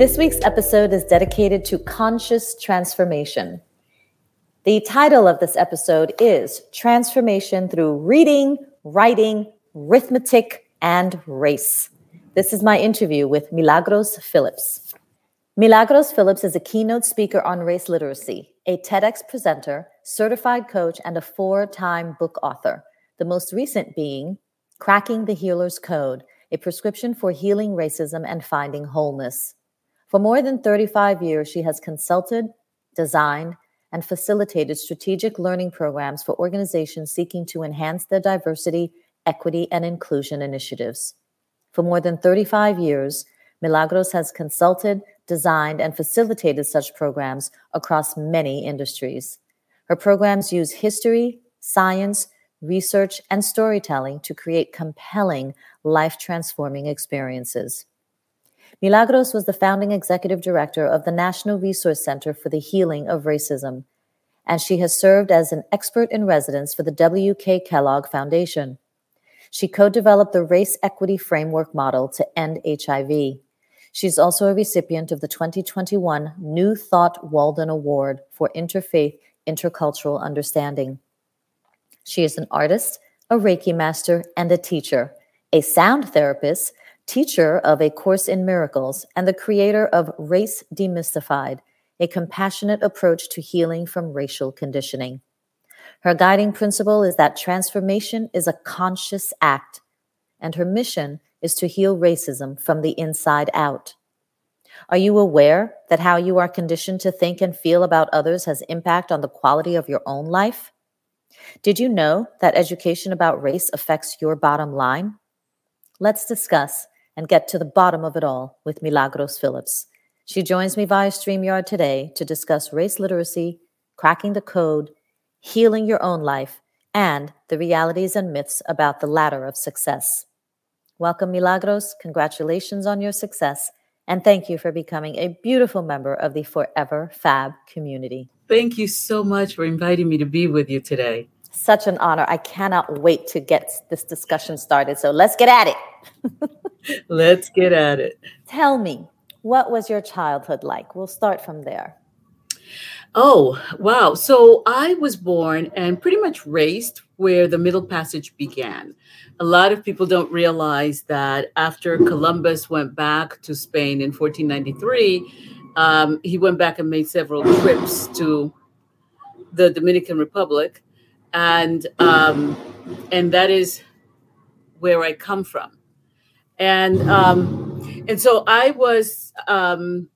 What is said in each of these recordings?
This week's episode is dedicated to conscious transformation. The title of this episode is Transformation Through Reading, Writing, Arithmetic, and Race. This is my interview with Milagros Phillips. Milagros Phillips is a keynote speaker on race literacy, a TEDx presenter, certified coach, and a four time book author. The most recent being Cracking the Healer's Code, a prescription for healing racism and finding wholeness. For more than 35 years, she has consulted, designed, and facilitated strategic learning programs for organizations seeking to enhance their diversity, equity, and inclusion initiatives. For more than 35 years, Milagros has consulted, designed, and facilitated such programs across many industries. Her programs use history, science, research, and storytelling to create compelling, life transforming experiences. Milagros was the founding executive director of the National Resource Center for the Healing of Racism, and she has served as an expert in residence for the W.K. Kellogg Foundation. She co developed the Race Equity Framework model to end HIV. She's also a recipient of the 2021 New Thought Walden Award for Interfaith Intercultural Understanding. She is an artist, a Reiki master, and a teacher, a sound therapist, teacher of A Course in Miracles, and the creator of Race Demystified, a compassionate approach to healing from racial conditioning. Her guiding principle is that transformation is a conscious act, and her mission is to heal racism from the inside out. Are you aware that how you are conditioned to think and feel about others has impact on the quality of your own life? Did you know that education about race affects your bottom line? Let's discuss and get to the bottom of it all with Milagros Phillips. She joins me via StreamYard today to discuss race literacy, cracking the code, healing your own life, and the realities and myths about the ladder of success. Welcome, Milagros. Congratulations on your success. And thank you for becoming a beautiful member of the Forever Fab community. Thank you so much for inviting me to be with you today. Such an honor. I cannot wait to get this discussion started. So let's get at it. Let's get at it. Tell me, what was your childhood like? We'll start from there. Oh, wow. So I was born and pretty much raised where the Middle Passage began. A lot of people don't realize that after Columbus went back to Spain in 1493, um, he went back and made several trips to the Dominican Republic, and um, and that is where I come from. And um, and so I was um,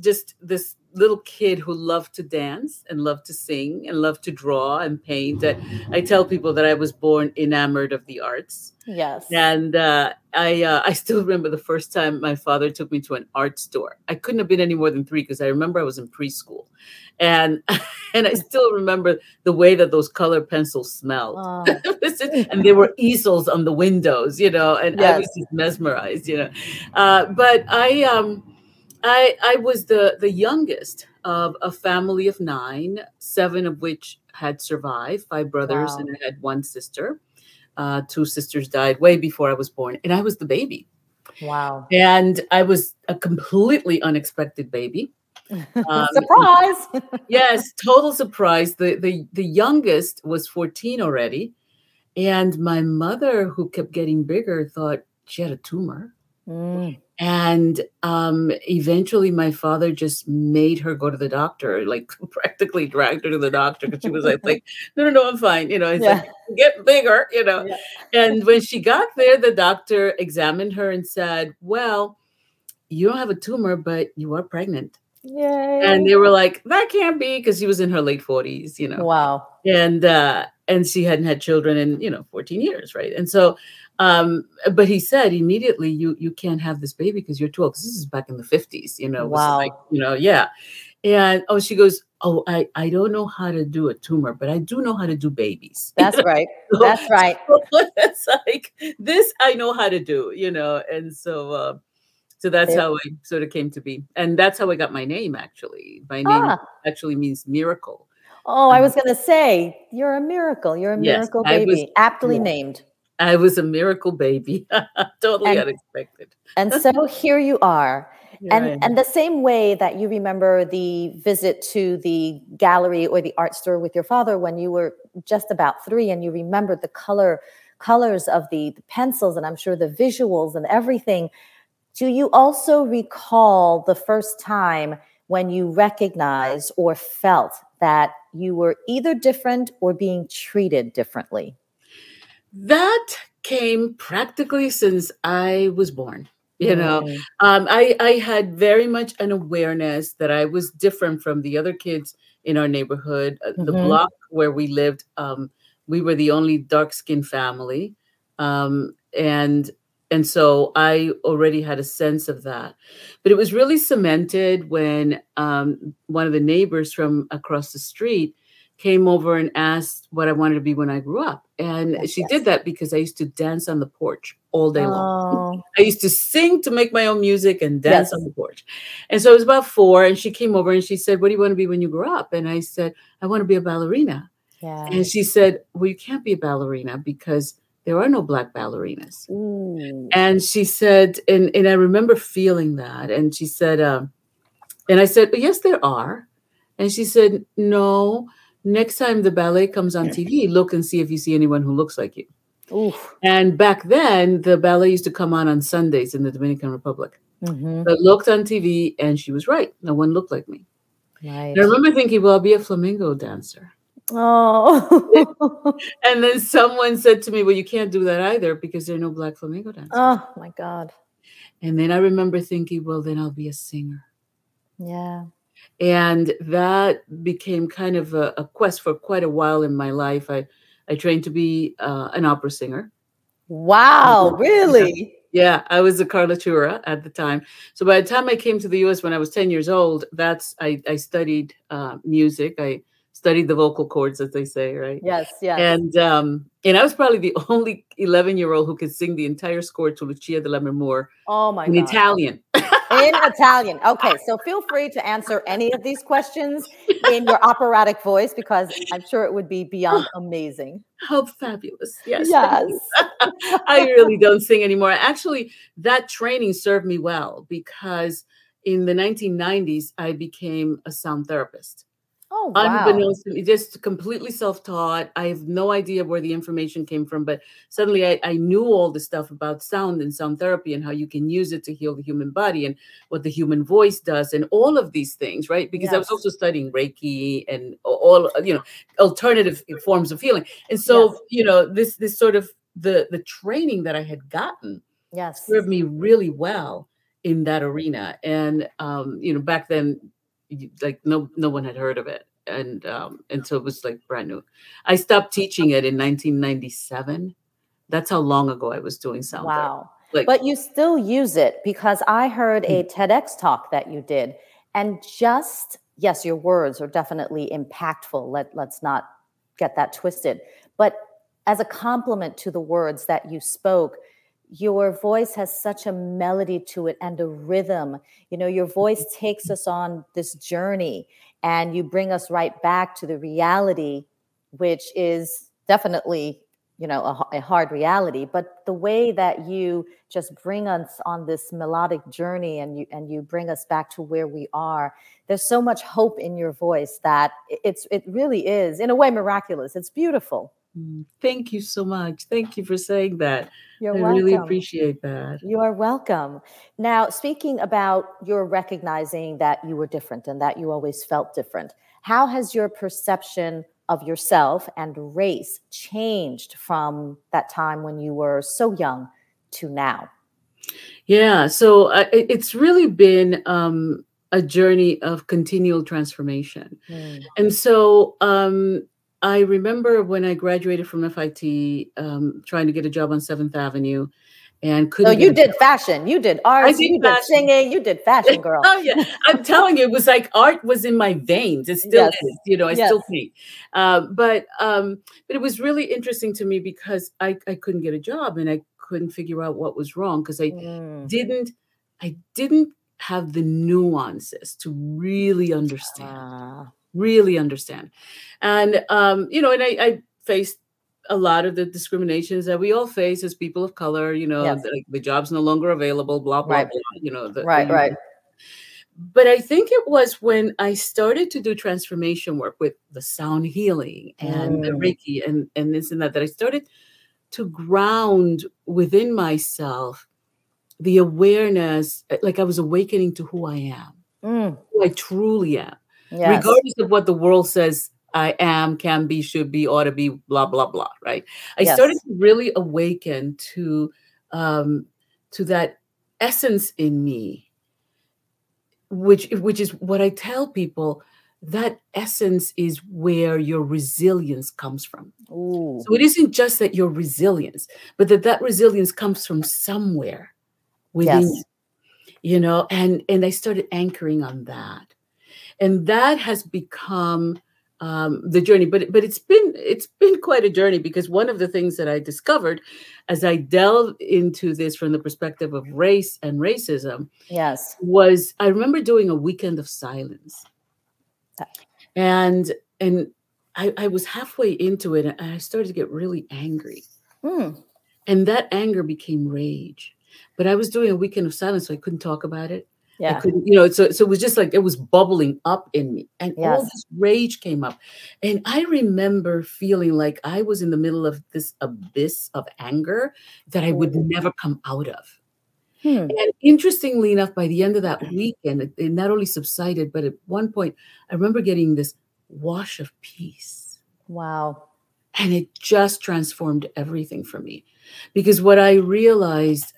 just this little kid who loved to dance and loved to sing and loved to draw and paint. That I tell people that I was born enamored of the arts. Yes, and uh, I uh, I still remember the first time my father took me to an art store. I couldn't have been any more than three because I remember I was in preschool, and and I still remember the way that those color pencils smelled. Oh. and there were easels on the windows, you know, and yes. I was just mesmerized, you know. Uh, but I um I I was the the youngest of a family of nine, seven of which had survived, five brothers, wow. and I had one sister. Uh, two sisters died way before I was born, and I was the baby. Wow. And I was a completely unexpected baby. Um, surprise! yes, total surprise. The, the the youngest was 14 already, And my mother, who kept getting bigger, thought she had a tumor. Mm. And um, eventually, my father just made her go to the doctor, like practically dragged her to the doctor because she was like, like, no, no, no, I'm fine. You know, he's Yeah. like, get bigger, you know. Yeah. And when she got there, the doctor examined her and said, well, you don't have a tumor, but you are pregnant. Yay. And they were like, that can't be because she was in her late 40s, you know wow. and uh and she hadn't had children in you know 14 years right and so um but he said immediately you you can't have this baby because you're too old 'cause this is back in the 50s you know Wow. like you know yeah and oh she goes oh i i don't know how to do a tumor but i do know how to do babies That's right. So- That's right. it's like this i know how to do you know and so uh so that's how i sort of came to be and that's how i got my name actually my name Ah. actually means miracle Oh, I was going to say, you're a miracle. You're a Yes, miracle I was- baby, aptly yeah. named. I was a miracle baby. totally And- unexpected. And so here you are. And, and the same way that you remember the visit to the gallery or the art store with your father when you were just about three and you remembered the color colors of the, the pencils and I'm sure the visuals and everything. Do you also recall the first time when you recognized or felt that you were either different or being treated differently? That came practically since I was born. You know, Mm. um, I I had very much an awareness that I was different from the other kids in our neighborhood. Uh, The Mhm. block where we lived, um, we were the only dark skinned family, um, and and so I already had a sense of that. But it was really cemented when um, one of the neighbors from across the street came over and asked what I wanted to be when I grew up, and Yes, she yes. did that because I used to dance on the porch all day long. Oh, I used to sing to make my own music and dance Yes. on the porch. And so it was about four, and she came over and she said, What do you want to be when you grow up? And I said, I want to be a ballerina. yeah. And she said, Well, you can't be a ballerina because there are no black ballerinas. Ooh. And she said, and, and I remember feeling that. And she said, um, and I said, Yes, there are. And she said, No, next time the ballet comes on TV, look and see if you see anyone who looks like you. Oof. And back then, the ballet used to come on on Sundays in the Dominican Republic. Mhm. I looked on TV and she was right. No one looked like me. Right. And I remember thinking, well, I'll be a flamenco dancer. Oh. And then someone said to me, well, you can't do that either because there are no black flamenco dancers. oh my God. And then I remember thinking, well, then I'll be a singer. Yeah. And that became kind of a, a quest for quite a while in my life. I, I trained to be uh, an opera singer. Wow. Really? Yeah, I was a coloratura at the time. So by the time I came to the U.S. when I was ten years old, that's I, I studied uh, music. I studied the vocal cords, as they say, right? Yes. Yes. And um, and I was probably the only eleven year old who could sing the entire score to Lucia di Lammermoor oh my in God. Italian. in Italian. Okay. So feel free to answer any of these questions in your operatic voice because I'm sure it would be beyond amazing. How fabulous! Yes, Yes. I really don't sing anymore. Actually, that training served me well because in the 1990s I became a sound therapist. Oh, wow. unbeknownst to me, just completely self-taught. I have no idea where the information came from, but suddenly I, I knew all the stuff about sound and sound therapy and how you can use it to heal the human body and what the human voice does and all of these things, right? Because I was also studying Reiki and all you know alternative forms of healing. And so, Yes. you know, this this sort of the the training that I had gotten Yes. served me really well in that arena. And um, you know, back then, like no no one had heard of it, and um, and so it was like brand new. I stopped teaching it in 1997. That's how long ago I was doing sound. Wow. Like, But you still use it because I heard a Mm. TEDx talk that you did. And just, yes, your words are definitely impactful. Let, let's not get that twisted. But as a compliment to the words that you spoke, your voice has such a melody to it and a rhythm. You know, your voice mm-hmm. takes us on this journey and you bring us right back to the reality, which is definitely you know a hard reality. But the way that you just bring us on this melodic journey and you and you bring us back to where we are there's so much hope in your voice that it's it really is in a way miraculous. It's beautiful Thank you so much. Thank you for saying that. You're I welcome. really appreciate that. You are welcome. Now, speaking about your recognizing that you were different and that you always felt different, how has your perception of yourself and race changed from that time when you were so young to now? Yeah, so uh, it- it's really been um, a journey of continual transformation. And so um, I remember when I graduated from FIT, um, trying to get a job on Seventh Avenue, and couldn't. So get you did fashion, you did arts, did you did fashion. singing, you did fashion, girl. Oh yeah, I'm telling you, it was like art was in my veins. It still Yes. is. You know, I Yes. still paint. Um, but um, but it was really interesting to me because I I couldn't get a job and I couldn't figure out what was wrong because I Mm. didn't I didn't have the nuances to really understand Ah, really understand. And um, you know, and I, I faced a lot of the discriminations that we all face as people of color. You know, Yes. the, the job's no longer available. Blah blah Right. blah. You know, the, the right, right. But I think it was when I started to do transformation work with the sound healing and the Mm. Reiki and and this and that that I started to ground within myself the awareness, like I was awakening to who I am, Mm, who I truly am yes. regardless of what the world says I am, can be, should be, ought to be, blah blah blah. Right? I Yes. started to really awaken to um, to that essence in me, which which is what I tell people. That essence is where your resilience comes from. Ooh, So it isn't just that your resilience, but that that resilience comes from somewhere within Yes. you, you know. And and I started anchoring on that, and that has become um, the journey. But but it's been it's been quite a journey because one of the things that I discovered as I delved into this from the perspective of race and racism yes. was I remember doing a weekend of silence. And and I, I was halfway into it and I started to get really angry. Mm, And that anger became rage. But I was doing a weekend of silence, so I couldn't talk about it. I yeah. couldn't, you know, so so it was just like it was bubbling up in me. And all this rage came up. And I remember feeling like I was in the middle of this abyss of anger that I would never come out of. Hmm. And interestingly enough, by the end of that weekend, it, it not only subsided, but at one point, I remember getting this wash of peace. Wow. And it just transformed everything for me. Because what I realized,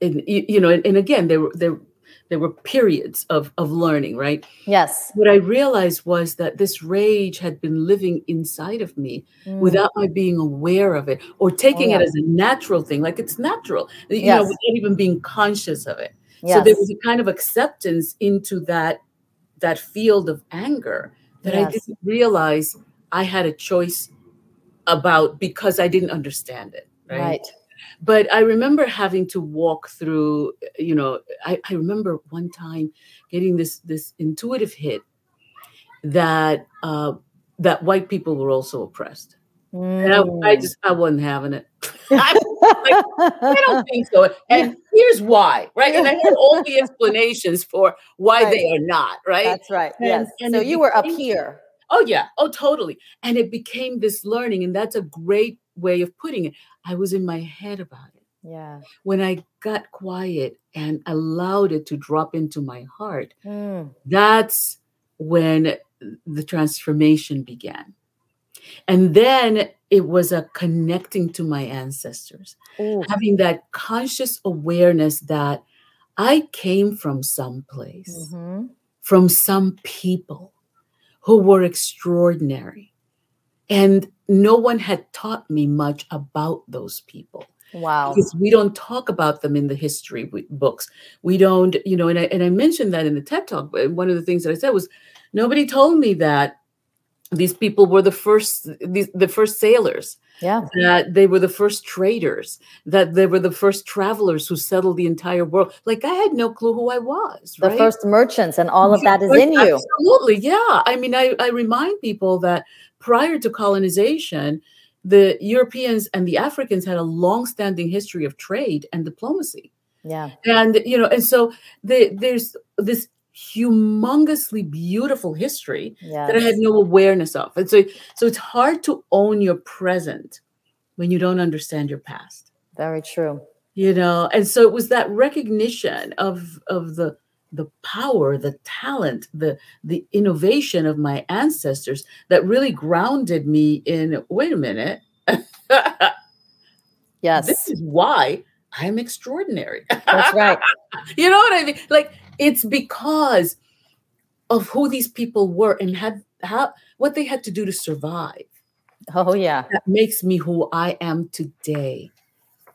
and you know, and, and again, there were there there were periods of of learning, right? Yes. What I realized was that this rage had been living inside of me Mm, without my being aware of it or taking yeah. it as a natural thing, like it's natural, you Yes. know, without even being conscious of it. yes. So there was a kind of acceptance into that that field of anger that I didn't realize I had a choice about because I didn't understand it. Right. right. But I remember having to walk through, you know, I, I remember one time getting this this intuitive hit that uh, that white people were also oppressed. And I, I Mm. just I wasn't having it. I, I don't think so. And here's why, right? And I had all the explanations for why Right. they are not, right? That's right. And- Yes. and so you were up here. Oh yeah. Oh totally. And it became this learning, and that's a great way of putting it. I was in my head about it. Yeah. When I got quiet and allowed it to drop into my heart, Mm. that's when the transformation began. And then it was a connecting to my ancestors, Ooh. having that conscious awareness that I came from someplace, Mhm. from some people who were extraordinary. And no one had taught me much about those people Wow. because we don't talk about them in the history books. We don't, you know, and I, and I mentioned that in the TED Talk. but One of the things that I said was nobody told me that these people were the first, the first sailors, Yeah. that they were the first traders, that they were the first travelers who settled the entire world. Like I had no clue who I was. The right? first merchants and all of that is in you. Absolutely, yeah. I mean, I, I remind people that prior to colonization, the Europeans and the Africans had a long-standing history of trade and diplomacy. Yeah. And you know, and so the, there's this humongously beautiful history Yes. that I had no awareness of. And so, so it's hard to own your present when you don't understand your past. Very true. You know, and so it was that recognition of of the the power, the talent, the the innovation of my ancestors that really grounded me in wait a minute. Yes. this is why I'm extraordinary. That's right. you know what I mean? Like it's because of who these people were and had how what they had to do to survive. Oh, yeah. That makes me who I am today.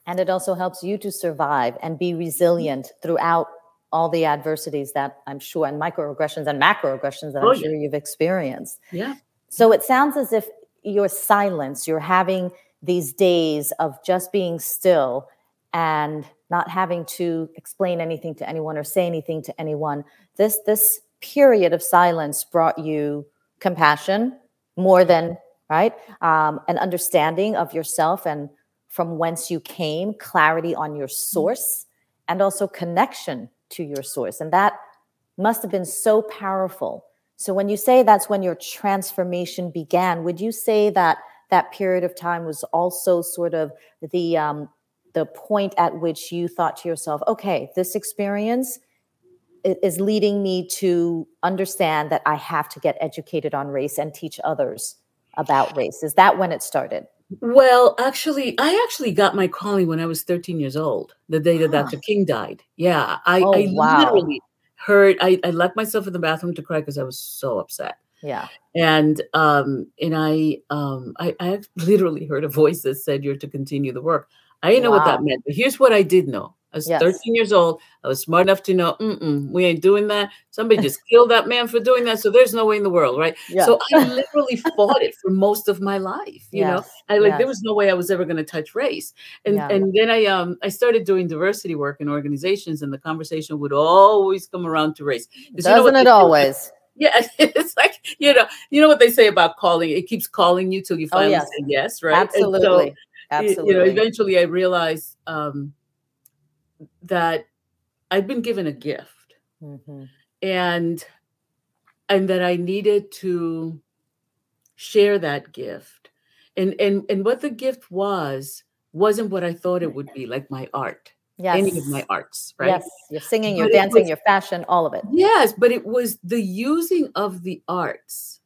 And it also helps you to survive and be resilient throughout all the adversities that I'm sure, and microaggressions and macroaggressions that Oh, I'm yeah. sure you've experienced. Yeah. So it sounds as if your silence, you're having these days of just being still and not having to explain anything to anyone or say anything to anyone. This this period of silence brought you compassion more than right um, an understanding of yourself and from whence you came, clarity on your source, and also connection to your source, and that must have been so powerful. So when you say that's when your transformation began, would you say that that period of time was also sort of the um, the point at which you thought to yourself, okay, this experience is leading me to understand that I have to get educated on race and teach others about race. Is that when it started? Well, actually, I actually got my calling when I was 13 years old, the day that. Dr. King died. Yeah, I, Oh, I wow. literally heard, I, I locked myself in the bathroom to cry because I was so upset. Yeah. And um, and I, um, I I literally heard a voice that said, "You're to continue the work." I didn't know what that meant, but here's what I did know. I was Yes. 13 years old. I was smart enough to know, we ain't doing that. Somebody just killed that man for doing that, so there's no way in the world, right? Yeah. So I literally fought it for most of my life. You know, I like yes. there was no way I was ever going to touch race. And Yeah. and then I um I started doing diversity work in organizations, and the conversation would always come around to race. you Doesn't they it say, always? yeah, it's like you know, you know what they say about calling. It keeps calling you till you Oh, finally yes. say yes, right? Absolutely. Absolutely. You know, eventually I realized um, that I'd been given a gift, Mhm. and and that I needed to share that gift, and and and what the gift was wasn't what I thought it would be, like my art, Yes. any of my arts, right? Yes. You're singing, you're But dancing, was- your fashion, all of it. Yes, but it was the using of the arts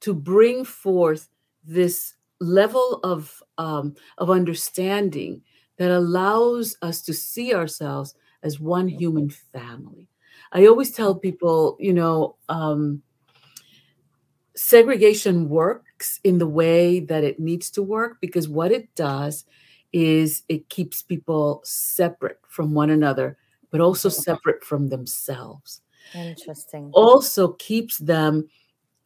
to bring forth this level of um, of understanding that allows us to see ourselves as one human family. I always tell people, you know, um, segregation works in the way that it needs to work because what it does is it keeps people separate from one another, but also separate from themselves Interesting. also keeps them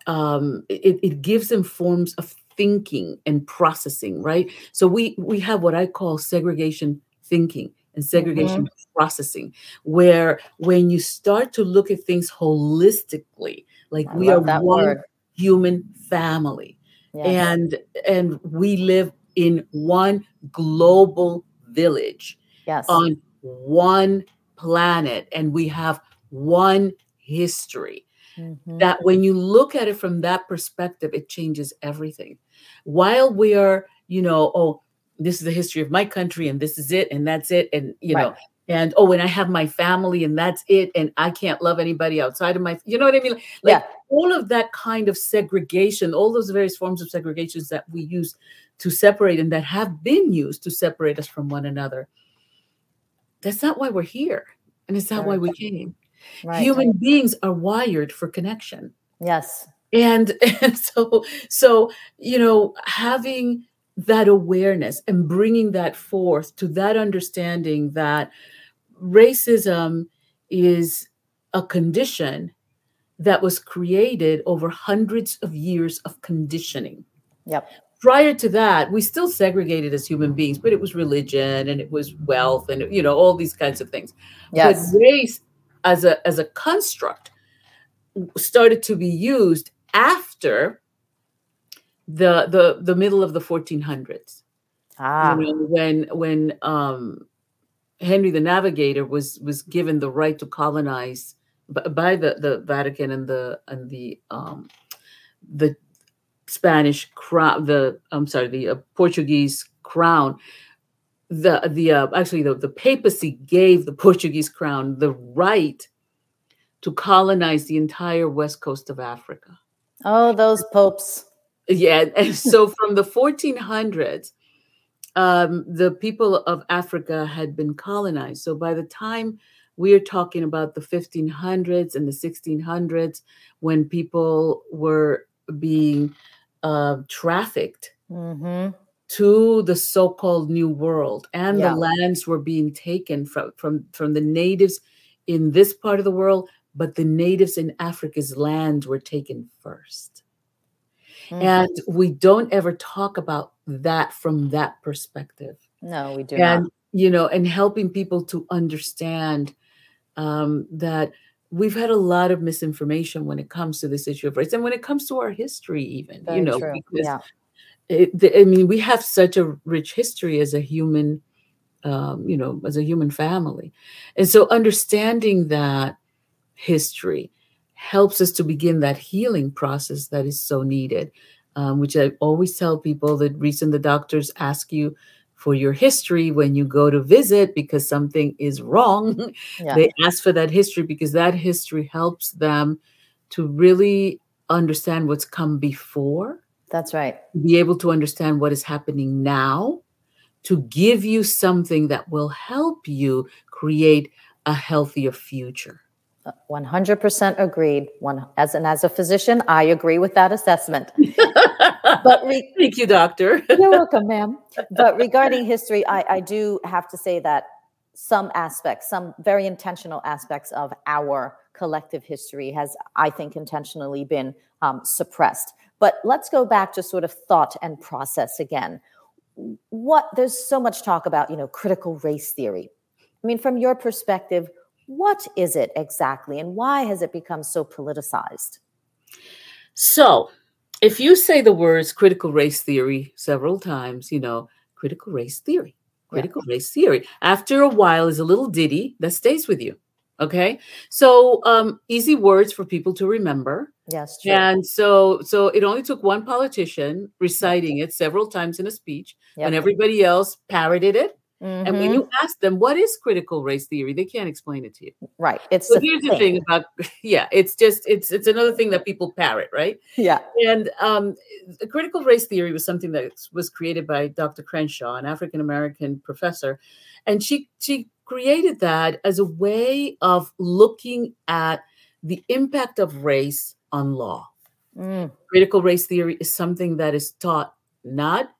um it, it gives them forms of thinking and processing right so we we have what i call segregation thinking and segregation processing where when you start to look at things holistically like I we are one word. human family Yes. and and we live in one global village yes. on one planet and we have one history Mhm. that when you look at it from that perspective it changes everything while we are you know oh this is the history of my country and this is it and that's it and you know and oh and i have my family and that's it and i can't love anybody outside of my you know what i mean like Yeah. all of that kind of segregation all those various forms of segregations that we use to separate and that have been used to separate us from one another that's not why we're here and it's not why we came right. human beings are wired for connection Yes. And and so so you know having that awareness and bringing that forth to that understanding that racism is a condition that was created over hundreds of years of conditioning Yep. prior to that we still segregated as human beings but it was religion and it was wealth and you know all these kinds of things Yes. but race as a as a construct started to be used after the the the middle of the 1400s Ah. you know, when when um henry the navigator was was given the right to colonize by the the Vatican and the and the um, the Spanish crown, the I'm sorry, the uh, Portuguese crown. The the uh, actually the, the papacy gave the Portuguese crown the right to colonize the entire west coast of Africa. Oh, those popes. Yeah, and so from the 1400s, um, the people of Africa had been colonized. So by the time we are talking about the 1500s and the 1600s, when people were being uh, trafficked Mm-hmm. to the so-called New World, and Yeah. the lands were being taken from from from the natives in this part of the world, but the natives in Africa's land were taken first. Mm. And we don't ever talk about that from that perspective. No, we do and not. you know, and helping people to understand um, that we've had a lot of misinformation when it comes to this issue of race, and when it comes to our history, even Very you know, true. because Yeah. it, I mean, we have such a rich history as a human, um, you know, as a human family, and so understanding that history helps us to begin that healing process that is so needed. Um, which I always tell people. The reason the doctors ask you for your history when you go to visit because something is wrong, Yeah. they ask for that history because that history helps them to really understand what's come before That's right. be able to understand what is happening now to give you something that will help you create a healthier future. 100% agreed. One as and as a physician, I agree with that assessment. But re- Thank you, doctor. You're welcome, ma'am. But regarding history, I, I do have to say that some aspects, some very intentional aspects of our collective history has, I think, intentionally been um, suppressed. But let's go back to sort of thought and process again. What there's so much talk about, you know, critical race theory. I mean, from your perspective, what is it exactly, and why has it become so politicized? So, if you say the words critical race theory several times, you know, critical race theory, Yeah. critical race theory, after a while is a little ditty that stays with you. Okay. So, um, easy words for people to remember. Yes, true. And so, so it only took one politician reciting it several times in a speech, Yep. and everybody else parroted it. And when Mhm. you ask them what is critical race theory, they can't explain it to you. right, it's So here's the thing. thing about yeah, it's just it's it's another thing that people parrot, right? Yeah. And um, critical race theory was something that was created by Dr. Crenshaw, an African American professor, and she she created that as a way of looking at the impact of race on law. Mm, Critical race theory is something that is taught not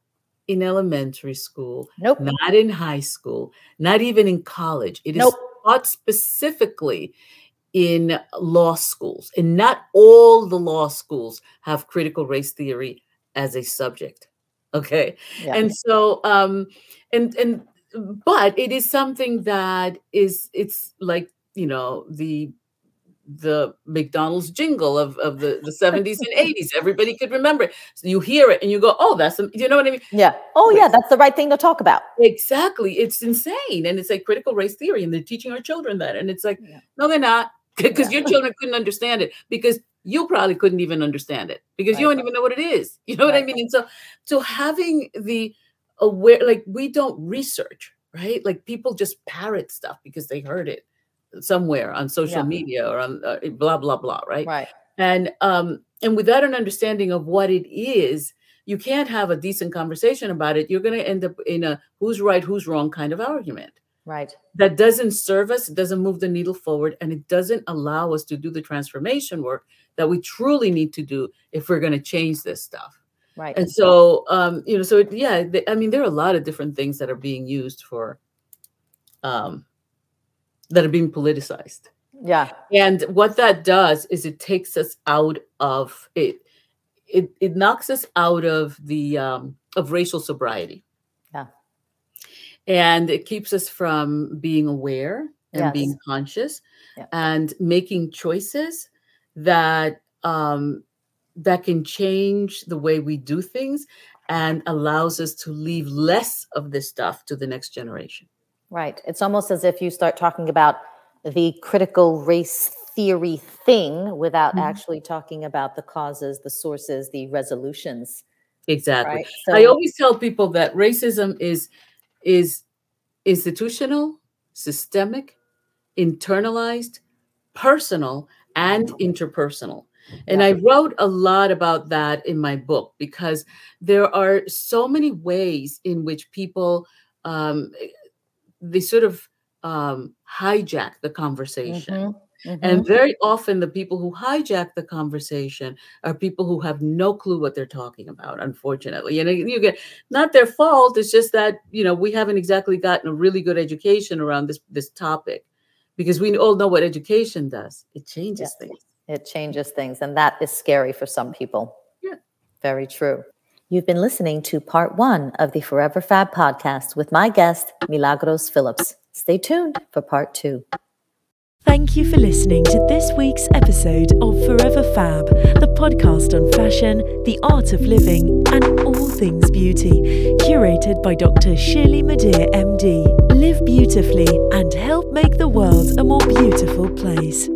in elementary school, nope. not in high school, not even in college. It is Nope. taught specifically in law schools, and not all the law schools have critical race theory as a subject. Okay, Yeah. and so um, and and but it is something that is it's like you know the the McDonald's jingle of, of the, the 70s and 80s. Everybody could remember it. So you hear it and you go, oh, that's, am-" you know what I mean? Yeah. Oh, yeah. That's the right thing to talk about. Exactly. It's insane. And it's like critical race theory, and they're teaching our children that. And it's like, Yeah. no, they're not. Because Yeah. your children couldn't understand it because you probably couldn't even understand it because you don't even know what it is. You know what I mean? And so so having the aware like we don't research, right? Like people just parrot stuff because they heard it somewhere on social Yeah. media or on uh, blah blah blah, right? Right. and um and without an understanding of what it is you can't have a decent conversation about it you're going to end up in a who's right who's wrong kind of argument Right. that doesn't serve us it doesn't move the needle forward and it doesn't allow us to do the transformation work that we truly need to do if we're going to change this stuff Right. and so um you know so it, yeah th- i mean there are a lot of different things that are being used for um that are being politicized yeah. and what that does is it takes us out of it. It it knocks us out of the um, of racial sobriety. Yeah. And it keeps us from being aware and Yes. being conscious Yeah. and making choices that um, that can change the way we do things and allows us to leave less of this stuff to the next generation. Right. It's almost as if you start talking about the critical race theory thing without Mhm. actually talking about the causes, the sources, the resolutions. Exactly. Right. I always tell people that racism is is institutional, systemic, internalized, personal, and interpersonal. And I wrote a lot about that in my book because there are so many ways in which people um, they sort of um, hijack the conversation. Mhm, mhm. And very often, the people who hijack the conversation are people who have no clue what they're talking about, unfortunately. And you get not their fault, it's just that, you know, we haven't exactly gotten a really good education around this, this topic because we all know what education does it changes Yes. things. It changes things, and that is scary for some people. Yeah. Very true. You've been listening to part one of the Forever Fab podcast with my guest, Milagros Phillips. Stay tuned for part two. Thank you for listening to this week's episode of Forever Fab, the podcast on fashion, the art of living, and all things beauty, curated by Dr. Shirley Madeir, MD. Live beautifully and help make the world a more beautiful place.